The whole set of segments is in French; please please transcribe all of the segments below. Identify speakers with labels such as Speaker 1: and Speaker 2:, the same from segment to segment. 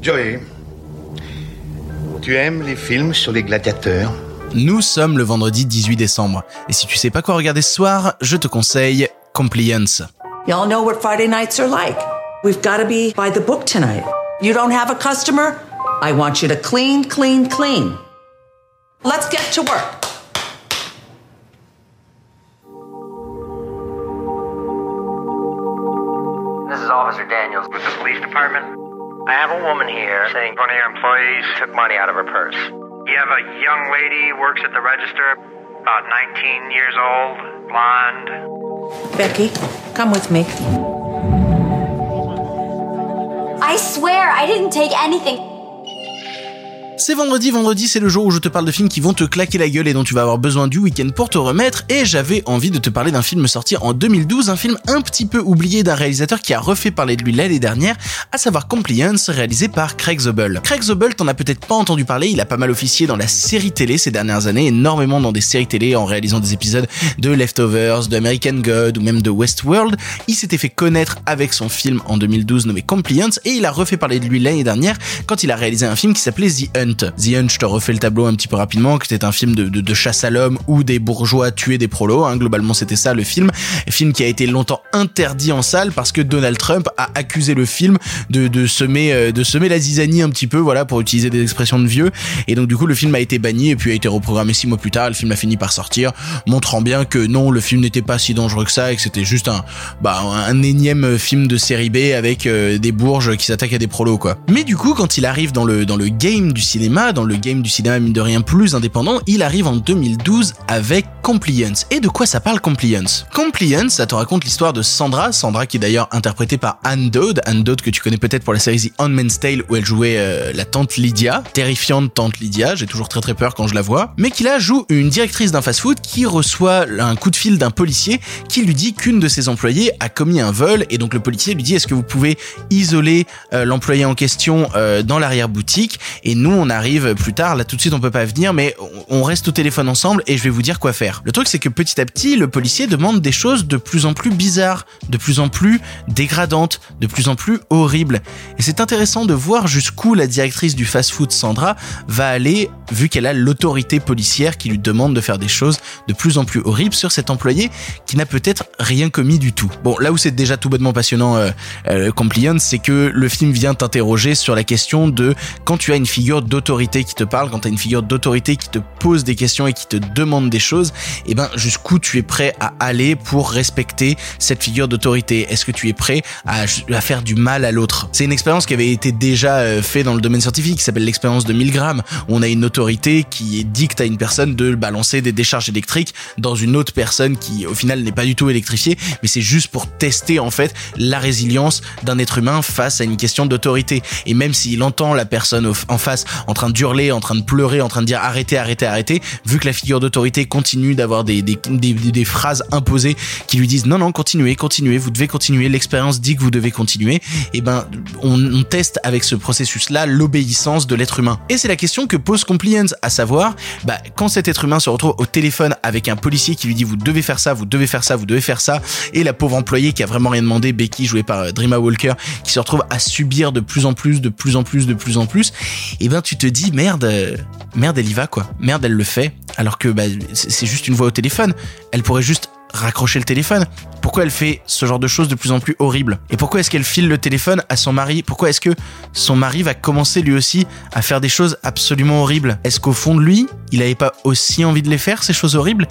Speaker 1: Joey, tu aimes les films sur les gladiateurs?
Speaker 2: Nous sommes le vendredi 18 décembre. Et si tu sais pas quoi regarder ce soir, je te conseille Compliance.
Speaker 3: Y'all know what Friday nights are like. We've got to be by the book tonight. You don't have a customer? I want you to clean, clean, clean. Let's get to work.
Speaker 4: This is Officer Daniels with the police department. I have a woman here saying one of your employees took money out of her purse. You have a young lady works at the register, about 19 years old, blonde.
Speaker 3: Becky, come with me.
Speaker 5: I swear I didn't take anything.
Speaker 2: C'est vendredi, vendredi c'est le jour où je te parle de films qui vont te claquer la gueule et dont tu vas avoir besoin du week-end pour te remettre et j'avais envie de te parler d'un film sorti en 2012, un film un petit peu oublié d'un réalisateur qui a refait parler de lui l'année dernière, à savoir Compliance, réalisé par Craig Zobel. Craig Zobel, t'en as peut-être pas entendu parler, il a pas mal officié dans la série télé ces dernières années, énormément dans des séries télé en réalisant des épisodes de Leftovers, de American God ou même de Westworld. Il s'était fait connaître avec son film en 2012 nommé Compliance et il a refait parler de lui l'année dernière quand il a réalisé un film qui s'appelait The The Hunt, je te refais le tableau un petit peu rapidement, que c'était un film de, chasse à l'homme où des bourgeois tuaient des prolos. Hein, globalement, c'était ça le film. Film qui a été longtemps interdit en salle parce que Donald Trump a accusé le film de, de semer euh, de semer la zizanie un petit peu, voilà, pour utiliser des expressions de vieux. Et donc du coup, le film a été banni et puis a été reprogrammé six mois plus tard. Le film a fini par sortir, montrant bien que non, le film n'était pas si dangereux que ça et que c'était juste un bah un énième film de série B avec euh, des bourges qui s'attaquent à des prolos quoi. Mais du coup, quand il arrive dans le dans le game du cinéma, dans le game du cinéma mine de rien plus indépendant, il arrive en 2012 avec Compliance. Et de quoi ça parle Compliance? Compliance, ça te raconte l'histoire de Sandra, Sandra qui est d'ailleurs interprétée par Anne Dodd, Anne Dodd que tu connais peut-être pour la série The Handmaid's Tale où elle jouait euh, la tante Lydia, terrifiante tante Lydia, j'ai toujours très très peur quand je la vois, mais qui là joue une directrice d'un fast-food qui reçoit un coup de fil d'un policier qui lui dit qu'une de ses employées a commis un vol. Et donc le policier lui dit est-ce que vous pouvez isoler euh, l'employé en question euh, dans l'arrière-boutique? Et nous on arrive plus tard, là tout de suite on peut pas venir mais on reste au téléphone ensemble et je vais vous dire quoi faire. Le truc c'est que petit à petit le policier demande des choses de plus en plus bizarres, de plus en plus dégradantes, de plus en plus horribles. Et c'est intéressant de voir jusqu'où la directrice du fast-food Sandra va aller vu qu'elle a l'autorité policière qui lui demande de faire des choses de plus en plus horribles sur cet employé qui n'a peut-être rien commis du tout. Bon, là où c'est déjà tout bonnement passionnant euh, euh, Compliance, c'est que le film vient t'interroger sur la question de quand tu as une figure d'autorité qui te parle, quand tu as une figure d'autorité qui te pose des questions et qui te demande des choses, et ben jusqu'où tu es prêt à aller pour respecter cette figure d'autorité? Est-ce que tu es prêt à, faire du mal à l'autre? C'est une expérience qui avait été déjà euh, fait dans le domaine scientifique, qui s'appelle l'expérience de Milgram, on a une autorité qui dicte à une personne de balancer des décharges électriques dans une autre personne qui au final n'est pas du tout électrifiée, mais c'est juste pour tester en fait la résilience d'un être humain face à une question d'autorité. Et même s'il entend la personne en face en train d'hurler, en train de pleurer, en train de dire arrêtez, arrêtez, arrêtez, vu que la figure d'autorité continue d'avoir des, des, phrases imposées qui lui disent non, non, continuez, continuez, vous devez continuer, l'expérience dit que vous devez continuer, et ben on, teste avec ce processus-là l'obéissance de l'être humain. Et c'est la question que pose Compliance, à savoir, bah, quand cet être humain se retrouve au téléphone avec un policier qui lui dit vous devez faire ça, vous devez faire ça, vous devez faire ça, et la pauvre employée qui a vraiment rien demandé, Becky jouée par euh, Dreama Walker, qui se retrouve à subir de plus en plus, de plus en plus, de plus en plus, et ben tu te dis merde, euh, merde elle y va quoi, merde elle le fait, alors que bah, c'est juste une voix au téléphone, elle pourrait juste raccrocher le téléphone Pourquoi elle fait ce genre de choses de plus en plus horribles Et pourquoi est-ce qu'elle file le téléphone à son mari Pourquoi est-ce que son mari va commencer lui aussi à faire des choses absolument horribles Est-ce qu'au fond de lui, il n'avait pas aussi envie de les faire, ces choses horribles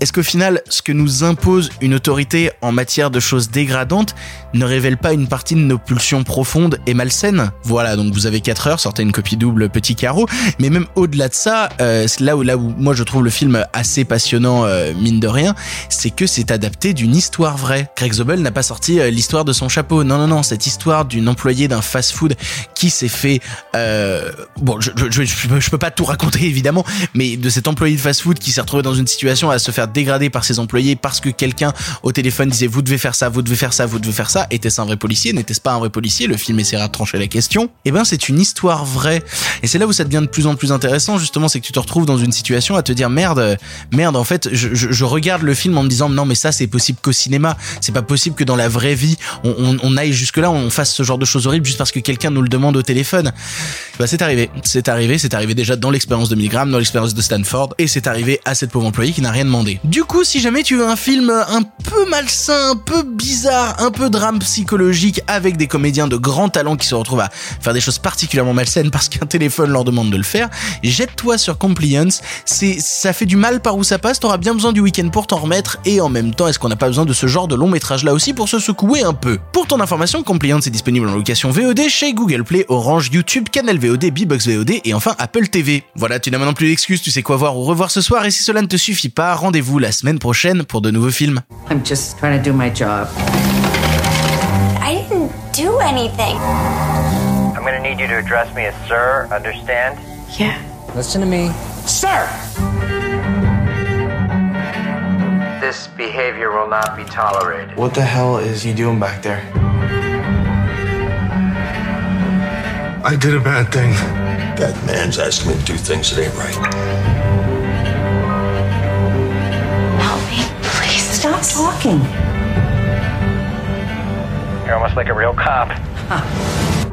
Speaker 2: est-ce qu'au final, ce que nous impose une autorité en matière de choses dégradantes ne révèle pas une partie de nos pulsions profondes et malsaines Voilà, donc vous avez 4 heures, sortez une copie double petit carreau. Mais même au-delà de ça, euh, là où là où moi je trouve le film assez passionnant, euh, mine de rien, c'est que c'est adapté d'une histoire vraie. Craig Zobel n'a pas sorti euh, l'histoire de son chapeau. Non, non, non, cette histoire d'une employée d'un fast-food qui s'est fait... Euh, bon, je, je, je, je peux pas tout raconter évidemment, mais de cet employé de fast-food qui s'est retrouvé dans une situation à se faire dégradé par ses employés parce que quelqu'un au téléphone disait vous devez faire ça, vous devez faire ça, vous devez faire ça. Était-ce un vrai policier? N'était-ce pas un vrai policier? Le film essaiera de trancher la question. Eh ben, c'est une histoire vraie. Et c'est là où ça devient de plus en plus intéressant, justement, c'est que tu te retrouves dans une situation à te dire merde, merde, en fait, je, je regarde le film en me disant non, mais ça, c'est possible qu'au cinéma. C'est pas possible que dans la vraie vie, on, aille jusque là, on fasse ce genre de choses horribles juste parce que quelqu'un nous le demande au téléphone. Bah, c'est arrivé. C'est arrivé. C'est arrivé déjà dans l'expérience de Milgram, dans l'expérience de Stanford, et c'est arrivé à cette pauvre employée qui n'a rien demandé. Du coup, si jamais tu veux un film un peu malsain, un peu bizarre, un peu drame psychologique avec des comédiens de grand talent qui se retrouvent à faire des choses particulièrement malsaines parce qu'un téléphone leur demande de le faire, jette-toi sur Compliance. C'est, ça fait du mal par où ça passe. T'auras bien besoin du week-end pour t'en remettre et en même temps, est-ce qu'on n'a pas besoin de ce genre de long métrage là aussi pour se secouer un peu? Pour ton information, Compliance est disponible en location VOD chez Google Play, Orange, YouTube, Canal VOD, Bbox VOD et enfin Apple TV. Voilà, tu n'as maintenant plus d'excuses, tu sais quoi voir ou revoir ce soir et si cela ne te suffit pas, rendez-vous la semaine prochaine pour de nouveaux films.
Speaker 3: I'm just trying to do my job.
Speaker 5: I didn't do anything.
Speaker 4: I'm gonna need you to address me as sir, understand?
Speaker 3: Yeah.
Speaker 6: Listen to me.
Speaker 4: Sir! This behavior will not be tolerated.
Speaker 6: What the hell is he doing back there?
Speaker 1: I did a bad thing.
Speaker 7: That man's asking me to do things that ain't right.
Speaker 5: Help me, please.
Speaker 3: Stop talking.
Speaker 4: You're almost like a real cop.
Speaker 3: Huh.